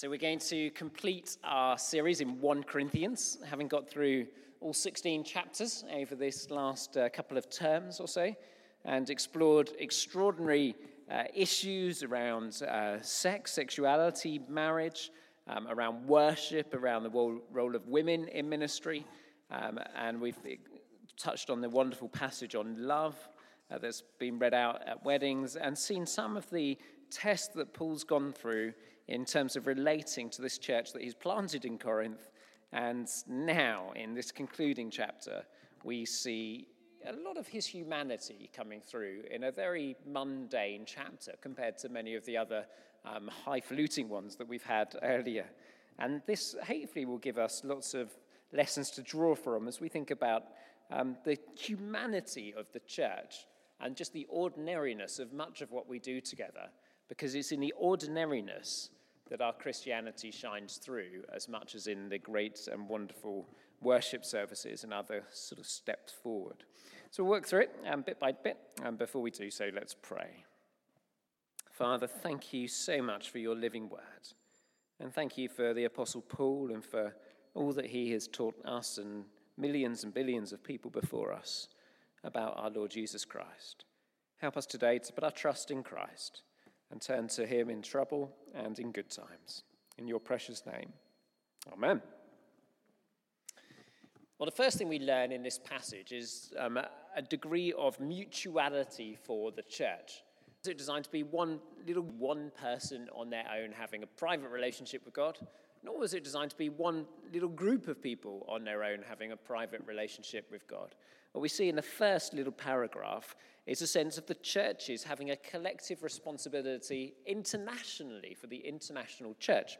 So, we're going to complete our series in 1 Corinthians, having got through all 16 chapters over this last uh, couple of terms or so, and explored extraordinary uh, issues around uh, sex, sexuality, marriage, um, around worship, around the role, of women in ministry. Um, and we've touched on the wonderful passage on love uh, that's been read out at weddings and seen some of the tests that Paul's gone through in terms of relating to this church that he's planted in Corinth. And now, in this concluding chapter, we see a lot of his humanity coming through in a very mundane chapter compared to many of the other um, highfalutin ones that we've had earlier. And this hopefully will give us lots of lessons to draw from as we think about um, the humanity of the church and just the ordinariness of much of what we do together, because it's in the ordinariness that our Christianity shines through as much as in the great and wonderful worship services and other sort of steps forward. So we'll work through it um, bit by bit, and before we do so, let's pray. Father, thank you so much for your living word, and thank you for the Apostle Paul and for all that he has taught us and millions and billions of people before us about our Lord Jesus Christ. Help us today to put our trust in Christ and turn to him in trouble and in good times. In your precious name. Amen. Well, the first thing we learn in this passage is um, a degree of mutuality for the church. Is it designed to be one little one person on their own having a private relationship with God? Nor was it designed to be one little group of people on their own having a private relationship with God. What we see in the first little paragraph is a sense of the churches having a collective responsibility internationally for the international church.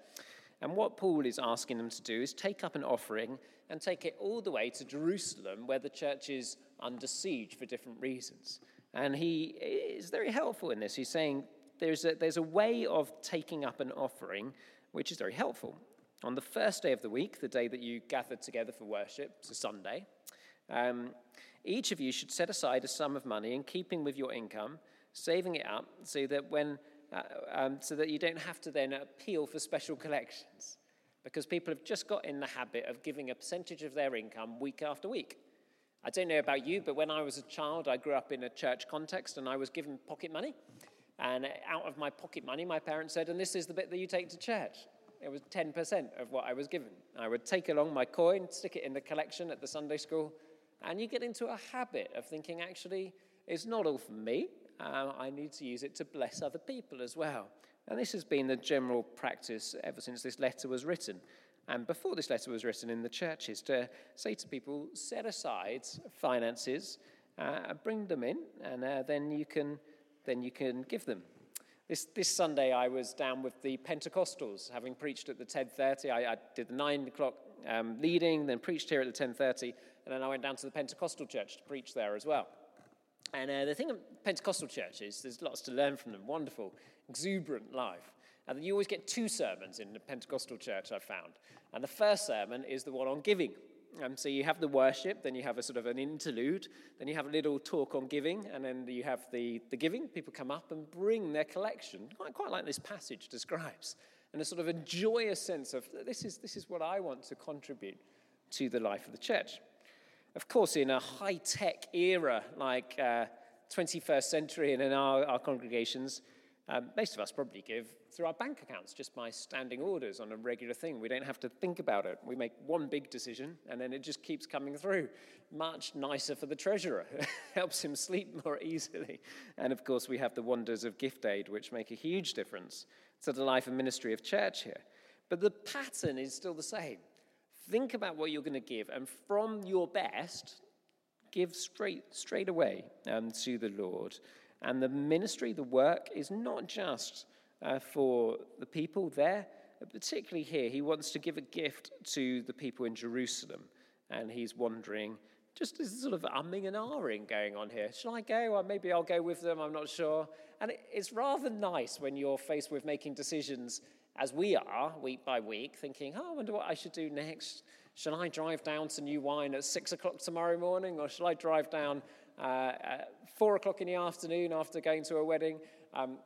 And what Paul is asking them to do is take up an offering and take it all the way to Jerusalem, where the church is under siege for different reasons. And he is very helpful in this. He's saying there's a, there's a way of taking up an offering which is very helpful. On the first day of the week, the day that you gathered together for worship, it's a Sunday, um, each of you should set aside a sum of money in keeping with your income, saving it up so that when uh, um, so that you don't have to then appeal for special collections because people have just got in the habit of giving a percentage of their income week after week. I don't know about you, but when I was a child, I grew up in a church context and I was given pocket money. And out of my pocket money, my parents said, and this is the bit that you take to church. It was 10% of what I was given. I would take along my coin, stick it in the collection at the Sunday school, and you get into a habit of thinking, actually, it's not all for me. Uh, I need to use it to bless other people as well. And this has been the general practice ever since this letter was written. And before this letter was written in the churches, to say to people, set aside finances, uh, bring them in, and uh, then you can then you can give them. This, this Sunday, I was down with the Pentecostals, having preached at the 10.30. I, I did the 9 o'clock um, leading, then preached here at the 10.30, and then I went down to the Pentecostal church to preach there as well. And uh, the thing of Pentecostal churches, there's lots to learn from them. Wonderful, exuberant life. And you always get two sermons in the Pentecostal church, I've found. And the first sermon is the one on giving. Um, so you have the worship, then you have a sort of an interlude, then you have a little talk on giving, and then you have the, the giving. People come up and bring their collection, quite, quite like this passage describes, and a sort of a joyous sense of this is, this is what I want to contribute to the life of the church. Of course, in a high tech era like uh, 21st century and in our, our congregations, um, most of us probably give through our bank accounts just by standing orders on a regular thing. We don't have to think about it. We make one big decision and then it just keeps coming through. Much nicer for the treasurer, helps him sleep more easily. And of course, we have the wonders of gift aid, which make a huge difference to the life and ministry of church here. But the pattern is still the same. Think about what you're going to give, and from your best, give straight, straight away um, to the Lord. And the ministry, the work, is not just uh, for the people there, particularly here. He wants to give a gift to the people in Jerusalem. And he's wondering, just this sort of umming and ahhing going on here. Shall I go? Or maybe I'll go with them, I'm not sure. And it's rather nice when you're faced with making decisions, as we are, week by week, thinking, oh, I wonder what I should do next. Shall I drive down to New Wine at six o'clock tomorrow morning? Or shall I drive down uh, at four o'clock in the afternoon after going to a wedding? Um,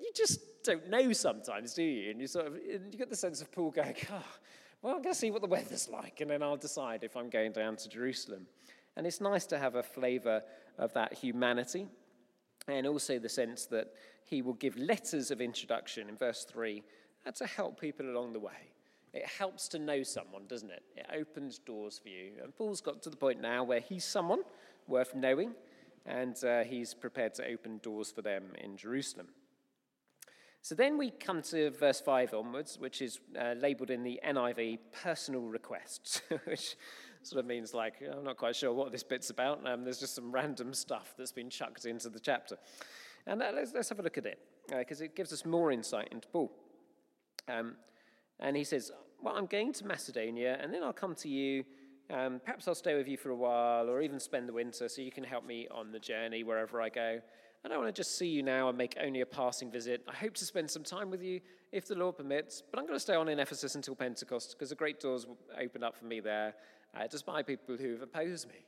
you just don't know sometimes, do you? And you sort of you get the sense of Paul going, oh, well, I'm going to see what the weather's like, and then I'll decide if I'm going down to Jerusalem. And it's nice to have a flavour of that humanity, and also the sense that he will give letters of introduction in verse 3 to help people along the way. It helps to know someone, doesn't it? It opens doors for you. And Paul's got to the point now where he's someone worth knowing, and uh, he's prepared to open doors for them in Jerusalem. So then we come to verse 5 onwards, which is uh, labeled in the NIV personal requests, which sort of means like, I'm not quite sure what this bit's about. Um, there's just some random stuff that's been chucked into the chapter. And uh, let's, let's have a look at it, because uh, it gives us more insight into Paul. Um, and he says, Well, I'm going to Macedonia, and then I'll come to you. Um, perhaps I'll stay with you for a while, or even spend the winter so you can help me on the journey wherever I go. I don't want to just see you now and make only a passing visit. I hope to spend some time with you if the Lord permits, but I'm going to stay on in Ephesus until Pentecost because the great doors opened up for me there, uh, despite people who have opposed me.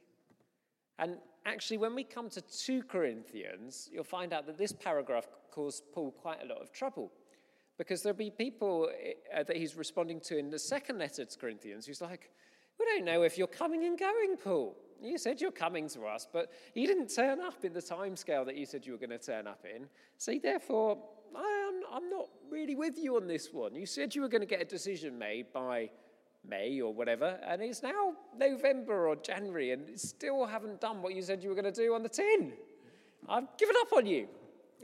And actually, when we come to 2 Corinthians, you'll find out that this paragraph caused Paul quite a lot of trouble because there'll be people uh, that he's responding to in the second letter to Corinthians who's like, We don't know if you're coming and going, Paul. You said you're coming to us, but you didn't turn up in the time scale that you said you were going to turn up in. See, therefore, I am, I'm not really with you on this one. You said you were going to get a decision made by May or whatever, and it's now November or January, and still haven't done what you said you were going to do on the tin. I've given up on you.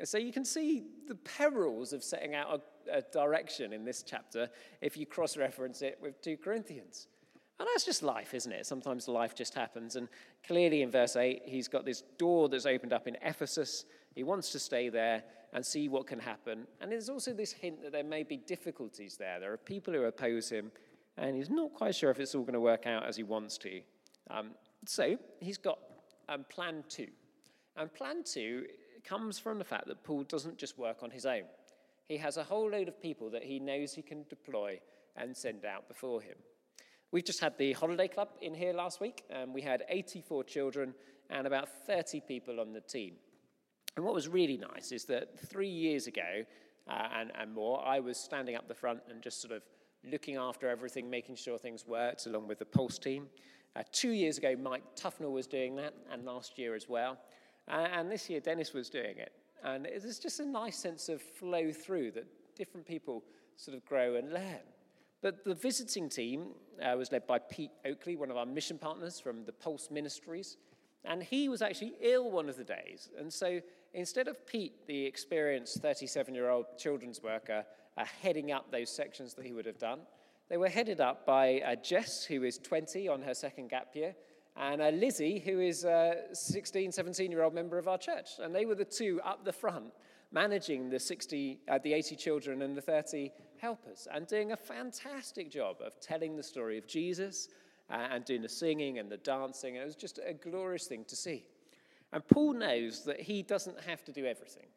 So you can see the perils of setting out a, a direction in this chapter if you cross reference it with 2 Corinthians. And that's just life, isn't it? Sometimes life just happens. And clearly in verse 8, he's got this door that's opened up in Ephesus. He wants to stay there and see what can happen. And there's also this hint that there may be difficulties there. There are people who oppose him, and he's not quite sure if it's all going to work out as he wants to. Um, so he's got um, plan two. And plan two comes from the fact that Paul doesn't just work on his own, he has a whole load of people that he knows he can deploy and send out before him. We've just had the Holiday Club in here last week. and we had 84 children and about 30 people on the team. And what was really nice is that three years ago uh, and, and more, I was standing up the front and just sort of looking after everything, making sure things worked, along with the Pulse team. Uh, two years ago, Mike Tufnell was doing that, and last year as well. Uh, and this year, Dennis was doing it. And there's just a nice sense of flow through that different people sort of grow and learn. But the visiting team uh, was led by Pete Oakley, one of our mission partners from the Pulse Ministries. And he was actually ill one of the days. And so instead of Pete, the experienced 37 year old children's worker, uh, heading up those sections that he would have done, they were headed up by uh, Jess, who is 20 on her second gap year, and uh, Lizzie, who is a 16, 17 year old member of our church. And they were the two up the front managing the 60, uh, the 80 children and the 30 helpers, and doing a fantastic job of telling the story of Jesus uh, and doing the singing and the dancing. And it was just a glorious thing to see. And Paul knows that he doesn't have to do everything.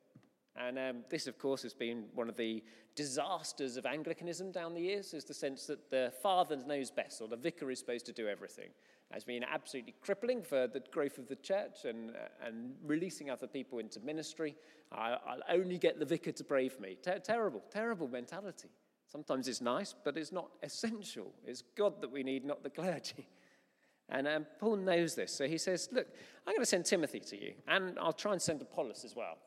And um, this, of course, has been one of the disasters of Anglicanism down the years, is the sense that the father knows best, or the vicar is supposed to do everything. Has been absolutely crippling for the growth of the church and, uh, and releasing other people into ministry. I, will only get the vicar to pray for me. Ter- terrible, terrible mentality. Sometimes it's nice, but it's not essential. It's God that we need, not the clergy. And um, Paul knows this. So he says, Look, I'm going to send Timothy to you, and I'll try and send Apollos as well.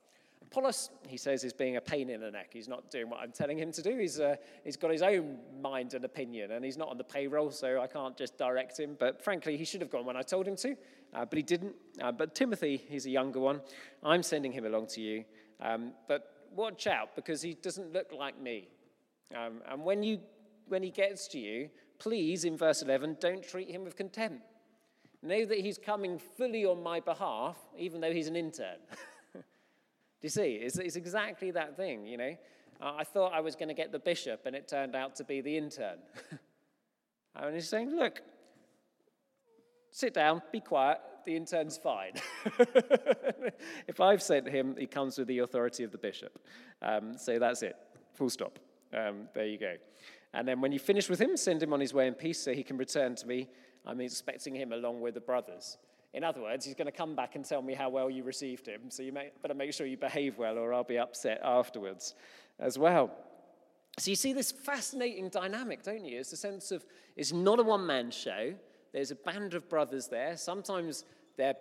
Apollos, he says, is being a pain in the neck. He's not doing what I'm telling him to do. He's, uh, he's got his own mind and opinion, and he's not on the payroll, so I can't just direct him. But frankly, he should have gone when I told him to, uh, but he didn't. Uh, but Timothy, he's a younger one. I'm sending him along to you. Um, but watch out, because he doesn't look like me. Um, and when, you, when he gets to you, please, in verse 11, don't treat him with contempt. Know that he's coming fully on my behalf, even though he's an intern. Do you see? It's, it's exactly that thing, you know. Uh, I thought I was going to get the bishop, and it turned out to be the intern. and he's saying, look, sit down, be quiet, the intern's fine. if I've sent him, he comes with the authority of the bishop. Um, so that's it, full stop. Um, there you go. And then when you finish with him, send him on his way in peace so he can return to me. I'm expecting him along with the brothers. In other words, he's going to come back and tell me how well you received him. So you better make sure you behave well, or I'll be upset afterwards as well. So you see this fascinating dynamic, don't you? It's a sense of it's not a one man show. There's a band of brothers there. Sometimes they're,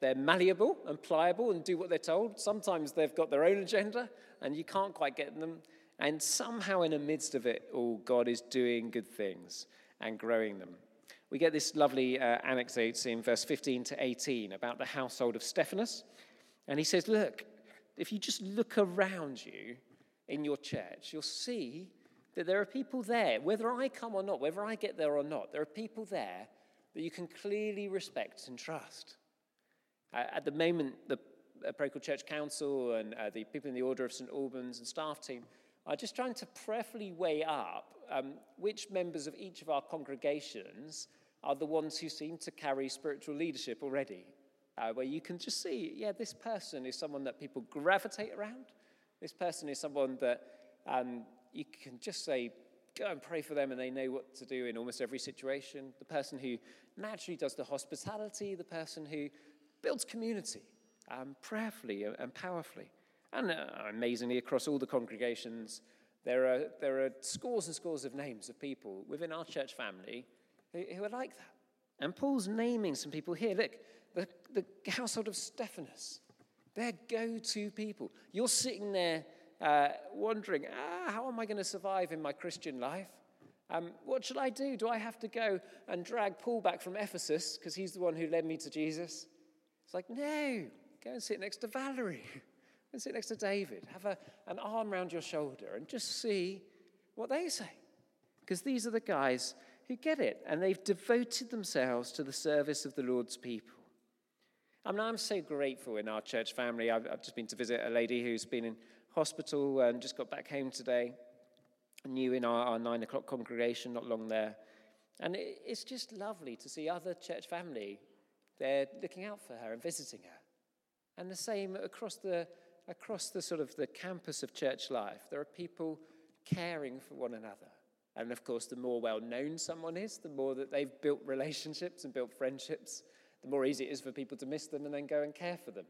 they're malleable and pliable and do what they're told. Sometimes they've got their own agenda and you can't quite get them. And somehow, in the midst of it all, God is doing good things and growing them. We get this lovely uh, anecdote in verse 15 to 18 about the household of Stephanas. And he says, Look, if you just look around you in your church, you'll see that there are people there, whether I come or not, whether I get there or not, there are people there that you can clearly respect and trust. Uh, at the moment, the uh, Church Council and uh, the people in the Order of St. Albans and staff team are just trying to prayerfully weigh up um, which members of each of our congregations are the ones who seem to carry spiritual leadership already. Uh, where you can just see, yeah, this person is someone that people gravitate around. This person is someone that um, you can just say, go and pray for them, and they know what to do in almost every situation. The person who naturally does the hospitality, the person who builds community um, prayerfully and powerfully. And uh, amazingly, across all the congregations, there are, there are scores and scores of names of people within our church family who, who are like that. And Paul's naming some people here. Look, the, the household of Stephanas, they're go to people. You're sitting there uh, wondering, ah, how am I going to survive in my Christian life? Um, what should I do? Do I have to go and drag Paul back from Ephesus because he's the one who led me to Jesus? It's like, no, go and sit next to Valerie. and sit next to David. Have a, an arm around your shoulder and just see what they say. Because these are the guys who get it and they've devoted themselves to the service of the Lord's people. I mean, I'm so grateful in our church family. I've, I've just been to visit a lady who's been in hospital and just got back home today. New in our, our nine o'clock congregation, not long there. And it, it's just lovely to see other church family. They're looking out for her and visiting her. And the same across the across the sort of the campus of church life, there are people caring for one another. And of course, the more well known someone is, the more that they've built relationships and built friendships, the more easy it is for people to miss them and then go and care for them.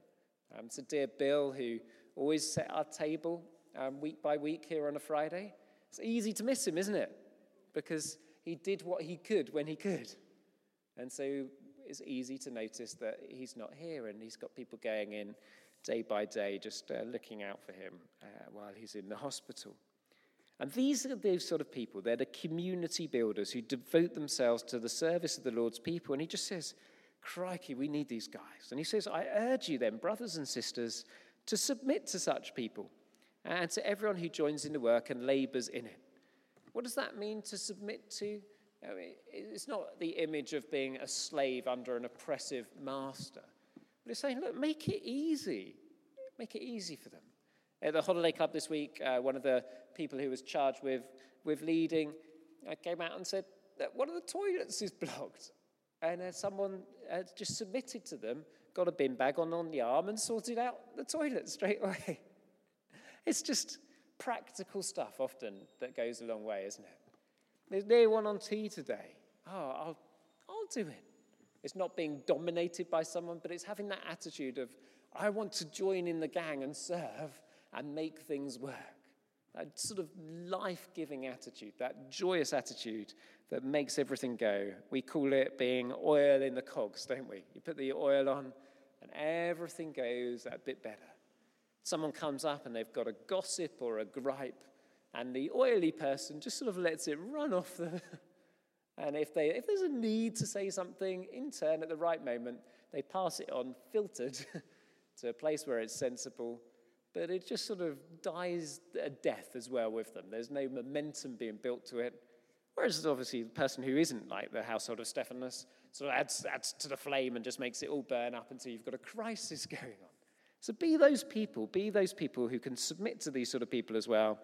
Um, so, dear Bill, who always set our table um, week by week here on a Friday, it's easy to miss him, isn't it? Because he did what he could when he could. And so it's easy to notice that he's not here and he's got people going in day by day, just uh, looking out for him uh, while he's in the hospital. And these are those sort of people. They're the community builders who devote themselves to the service of the Lord's people. And he just says, Crikey, we need these guys. And he says, I urge you then, brothers and sisters, to submit to such people and to everyone who joins in the work and labors in it. What does that mean to submit to? I mean, it's not the image of being a slave under an oppressive master. But it's saying, look, make it easy. Make it easy for them. At the Holiday Club this week, uh, one of the people who was charged with, with leading uh, came out and said that one of the toilets is blocked. And uh, someone just submitted to them, got a bin bag on, on the arm, and sorted out the toilet straight away. it's just practical stuff often that goes a long way, isn't it? There's no one on tea today. Oh, I'll, I'll do it. It's not being dominated by someone, but it's having that attitude of, I want to join in the gang and serve and make things work. That sort of life giving attitude, that joyous attitude that makes everything go. We call it being oil in the cogs, don't we? You put the oil on and everything goes a bit better. Someone comes up and they've got a gossip or a gripe, and the oily person just sort of lets it run off the, and if, they, if there's a need to say something in turn at the right moment, they pass it on filtered to a place where it's sensible. But it just sort of dies a death as well with them. There's no momentum being built to it. Whereas obviously the person who isn't like the household of Stephanas sort of adds, adds to the flame and just makes it all burn up until you've got a crisis going on. So be those people, be those people who can submit to these sort of people as well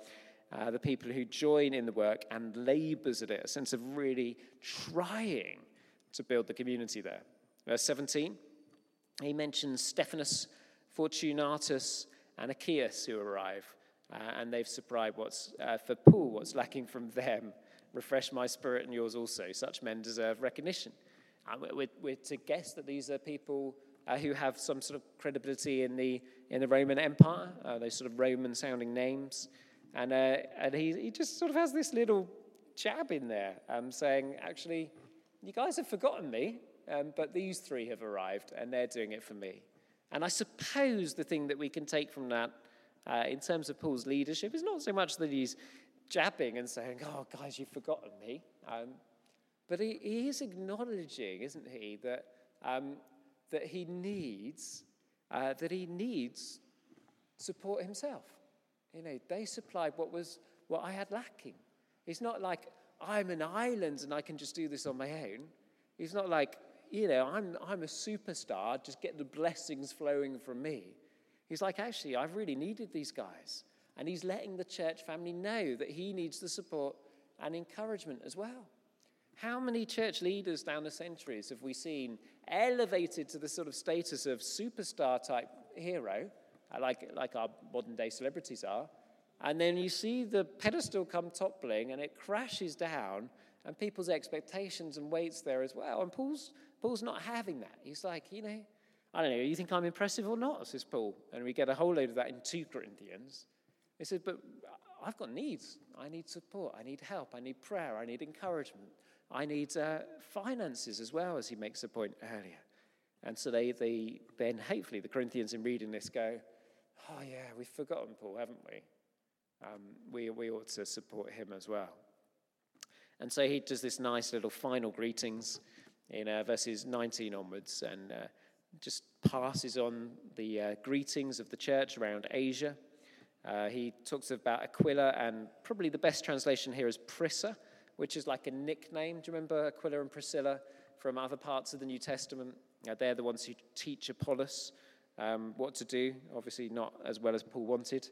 uh, the people who join in the work and labors at it, a sense of really trying to build the community there. Verse 17, he mentions Stephanas, Fortunatus, and Achaicus who arrive, uh, and they've supplied what's uh, for Paul what's lacking from them. Refresh my spirit and yours also. Such men deserve recognition. Uh, we're, we're, to guess that these are people uh, who have some sort of credibility in the, in the Roman Empire, uh, those sort of Roman sounding names. And, uh, and he, he just sort of has this little jab in there um, saying, actually, you guys have forgotten me, um, but these three have arrived and they're doing it for me. And I suppose the thing that we can take from that uh, in terms of Paul's leadership is not so much that he's jabbing and saying, oh, guys, you've forgotten me. Um, but he, he, is acknowledging, isn't he, that, um, that he needs, uh, that he needs support himself. You know, they supplied what was what I had lacking. It's not like I'm an island and I can just do this on my own. It's not like, you know, I'm, I'm a superstar, just get the blessings flowing from me. He's like, actually, I've really needed these guys. And he's letting the church family know that he needs the support and encouragement as well. How many church leaders down the centuries have we seen elevated to the sort of status of superstar type hero, like, like our modern day celebrities are? And then you see the pedestal come toppling and it crashes down, and people's expectations and weights there as well. And Paul's, Paul's not having that. He's like, you know, I don't know, you think I'm impressive or not? says Paul. And we get a whole load of that in 2 Corinthians. He says, but I've got needs. I need support. I need help. I need prayer. I need encouragement. I need uh, finances as well, as he makes a point earlier. And so they, they then, hopefully, the Corinthians in reading this go, oh, yeah, we've forgotten Paul, haven't we? Um, we, we ought to support him as well. And so he does this nice little final greetings in uh, verses 19 onwards and uh, just passes on the uh, greetings of the church around Asia. Uh, he talks about Aquila, and probably the best translation here is Prisca, which is like a nickname. Do you remember Aquila and Priscilla from other parts of the New Testament? Uh, they're the ones who teach Apollos um, what to do, obviously, not as well as Paul wanted.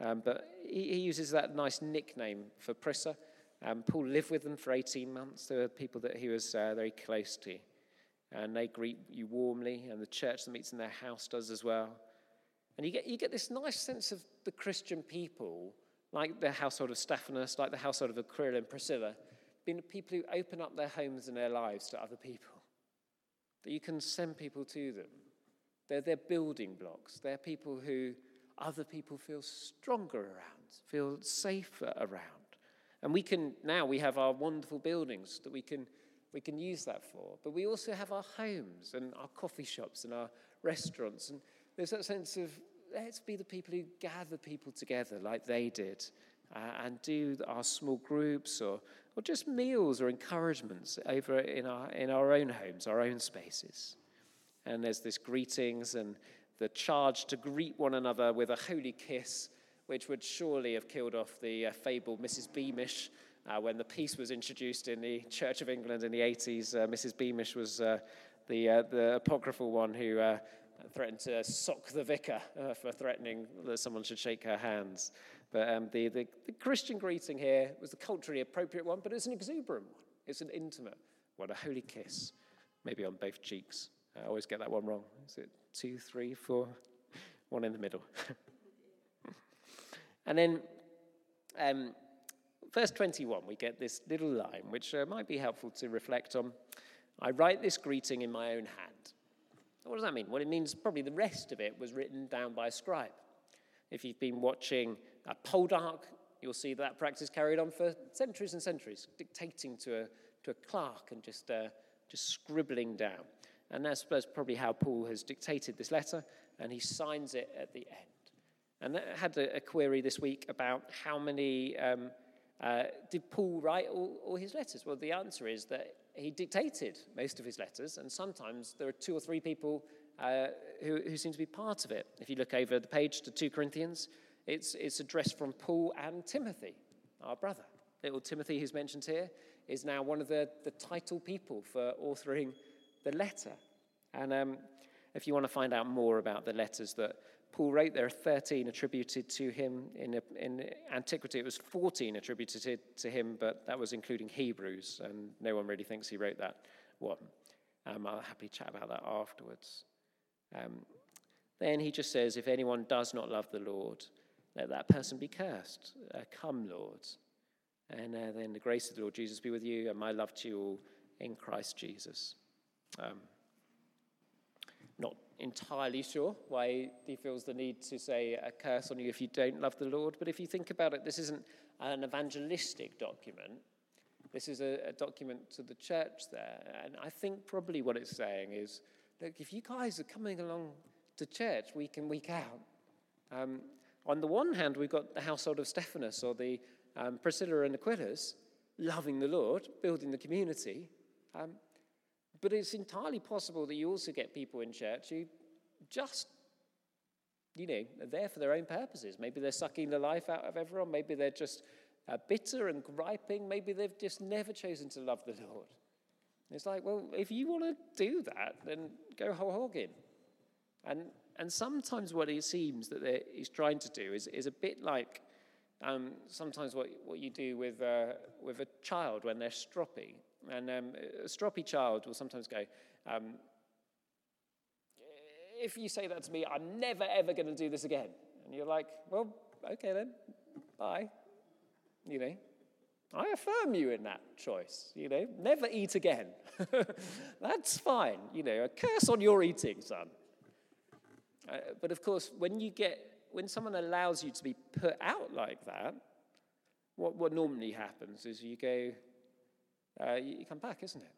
Um, but he, he, uses that nice nickname for Prisca. Um, Paul lived with them for 18 months. They were people that he was uh, very close to and they greet you warmly, and the church that meets in their house does as well. And you get, you get this nice sense of the Christian people, like the household of Stephanas, like the household of Aquila and Priscilla, being people who open up their homes and their lives to other people. That you can send people to them. They're, they're building blocks. They're people who other people feel stronger around, feel safer around. And we can, now we have our wonderful buildings that we can we can use that for. But we also have our homes and our coffee shops and our restaurants. And there's that sense of let's be the people who gather people together like they did uh, and do our small groups or, or just meals or encouragements over in our, in our own homes, our own spaces. And there's this greetings and the charge to greet one another with a holy kiss, which would surely have killed off the uh, fabled Mrs. Beamish uh, when the peace was introduced in the Church of England in the 80s, uh, Mrs. Beamish was uh, the, uh, the apocryphal one who uh, threatened to sock the vicar for threatening that someone should shake her hands. But um, the, the, the, Christian greeting here was the culturally appropriate one, but it's an exuberant one. It's an intimate one, a holy kiss, maybe on both cheeks. I always get that one wrong. Is it two, three, four? One in the middle. and then um, verse 21, we get this little line, which uh, might be helpful to reflect on. I write this greeting in my own hand. What does that mean? Well, it means probably the rest of it was written down by a scribe. If you've been watching a Poldark, you'll see that practice carried on for centuries and centuries, dictating to a, to a clerk and just, uh, just scribbling down. And that's, probably how Paul has dictated this letter, and he signs it at the end. And I had a, a query this week about how many um, uh, did Paul write all, all his letters? Well, the answer is that he dictated most of his letters, and sometimes there are two or three people uh, who, who seem to be part of it. If you look over the page to 2 Corinthians, it's, it's addressed from Paul and Timothy, our brother. Little Timothy, who's mentioned here, is now one of the, the title people for authoring the letter. And um, if you want to find out more about the letters that Paul wrote there are 13 attributed to him. In, in antiquity, it was 14 attributed to him, but that was including Hebrews, and no one really thinks he wrote that one. Um, I'll happy chat about that afterwards. Um, then he just says, If anyone does not love the Lord, let that person be cursed. Uh, come, Lord. And uh, then the grace of the Lord Jesus be with you, and my love to you all in Christ Jesus. Um, not entirely sure why he feels the need to say a curse on you if you don't love the Lord, but if you think about it, this isn't an evangelistic document. This is a, a document to the church there. And I think probably what it's saying is look, if you guys are coming along to church week in, week out, um, on the one hand, we've got the household of Stephanas or the um, Priscilla and Aquilas loving the Lord, building the community. Um, but it's entirely possible that you also get people in church who just, you know, are there for their own purposes. Maybe they're sucking the life out of everyone. Maybe they're just uh, bitter and griping. Maybe they've just never chosen to love the Lord. It's like, well, if you want to do that, then go whole hog in. And, and sometimes what it seems that he's trying to do is, is a bit like um, sometimes what, what you do with, uh, with a child when they're stroppy. And um, a stroppy child will sometimes go, um, if you say that to me, I'm never ever going to do this again. And you're like, well, okay then, bye. You know, I affirm you in that choice. You know, never eat again. That's fine. You know, a curse on your eating, son. Uh, but of course, when you get, when someone allows you to be put out like that, what, what normally happens is you go, uh, you come back, isn't it?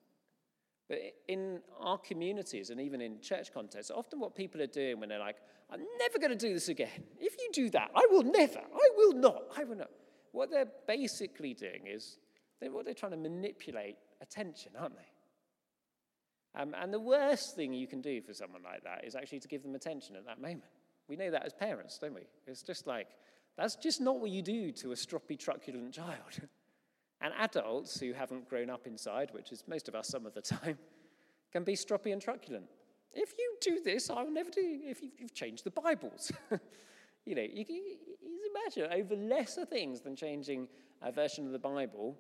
But in our communities and even in church contexts, often what people are doing when they're like, I'm never going to do this again. If you do that, I will never. I will not. I will not. What they're basically doing is they're, what they're trying to manipulate attention, aren't they? Um, and the worst thing you can do for someone like that is actually to give them attention at that moment. We know that as parents, don't we? It's just like, that's just not what you do to a stroppy, truculent child. And adults who haven't grown up inside, which is most of us some of the time, can be stroppy and truculent. If you do this, I will never do. If you've, changed the Bibles, you know, you, you imagine over lesser things than changing a version of the Bible,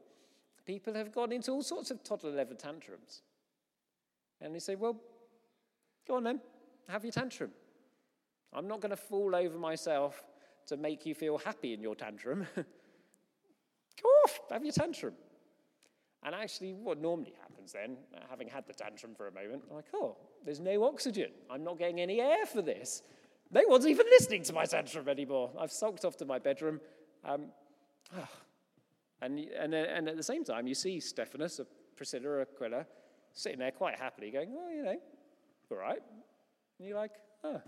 people have gone into all sorts of toddler level tantrums. And they say, well, go on then, have your tantrum. I'm not going to fall over myself to make you feel happy in your tantrum. Off, have your tantrum. And actually, what normally happens then, having had the tantrum for a moment, I'm like, oh, there's no oxygen. I'm not getting any air for this. No one's even listening to my tantrum anymore. I've sulked off to my bedroom. Um, oh. and, and, and at the same time, you see Stephanas, Priscilla, Aquila, sitting there quite happily going, well, you know, all right. And you're like, oh,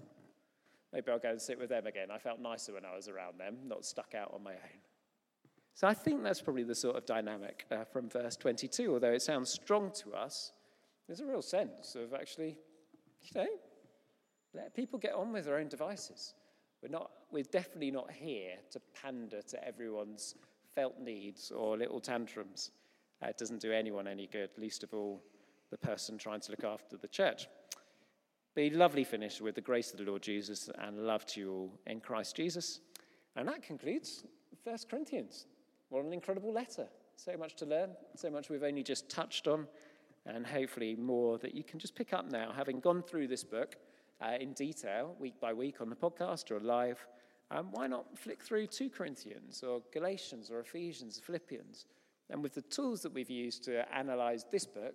maybe I'll go and sit with them again. I felt nicer when I was around them, not stuck out on my own. So I think that's probably the sort of dynamic uh, from verse 22. Although it sounds strong to us, there's a real sense of actually, you know, let people get on with their own devices. We're, not, we're definitely not here to pander to everyone's felt needs or little tantrums. Uh, it doesn't do anyone any good, least of all the person trying to look after the church. Be lovely finish with the grace of the Lord Jesus and love to you all in Christ Jesus. And that concludes First Corinthians. What an incredible letter. So much to learn, so much we've only just touched on, and hopefully more that you can just pick up now, having gone through this book uh, in detail, week by week on the podcast or live. Um, why not flick through 2 Corinthians or Galatians or Ephesians, Philippians? And with the tools that we've used to analyze this book,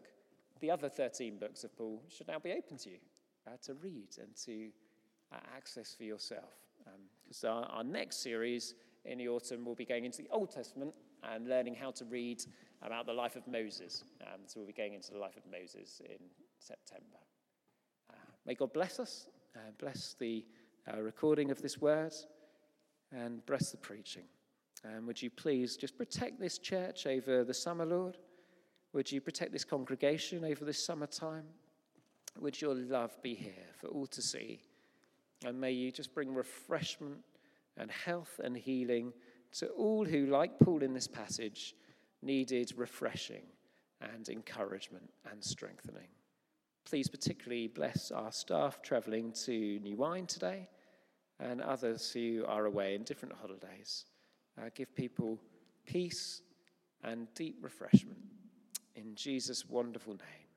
the other 13 books of Paul should now be open to you uh, to read and to uh, access for yourself. Because um, our, our next series in the autumn, we'll be going into the Old Testament and learning how to read about the life of Moses. Um, so we'll be going into the life of Moses in September. Uh, may God bless us, uh, bless the uh, recording of this word, and bless the preaching. Um, would you please just protect this church over the summer, Lord? Would you protect this congregation over this summertime? Would your love be here for all to see? And may you just bring refreshment and health and healing to all who, like Paul in this passage, needed refreshing and encouragement and strengthening. Please, particularly bless our staff travelling to New Wine today and others who are away in different holidays. Uh, give people peace and deep refreshment. In Jesus' wonderful name.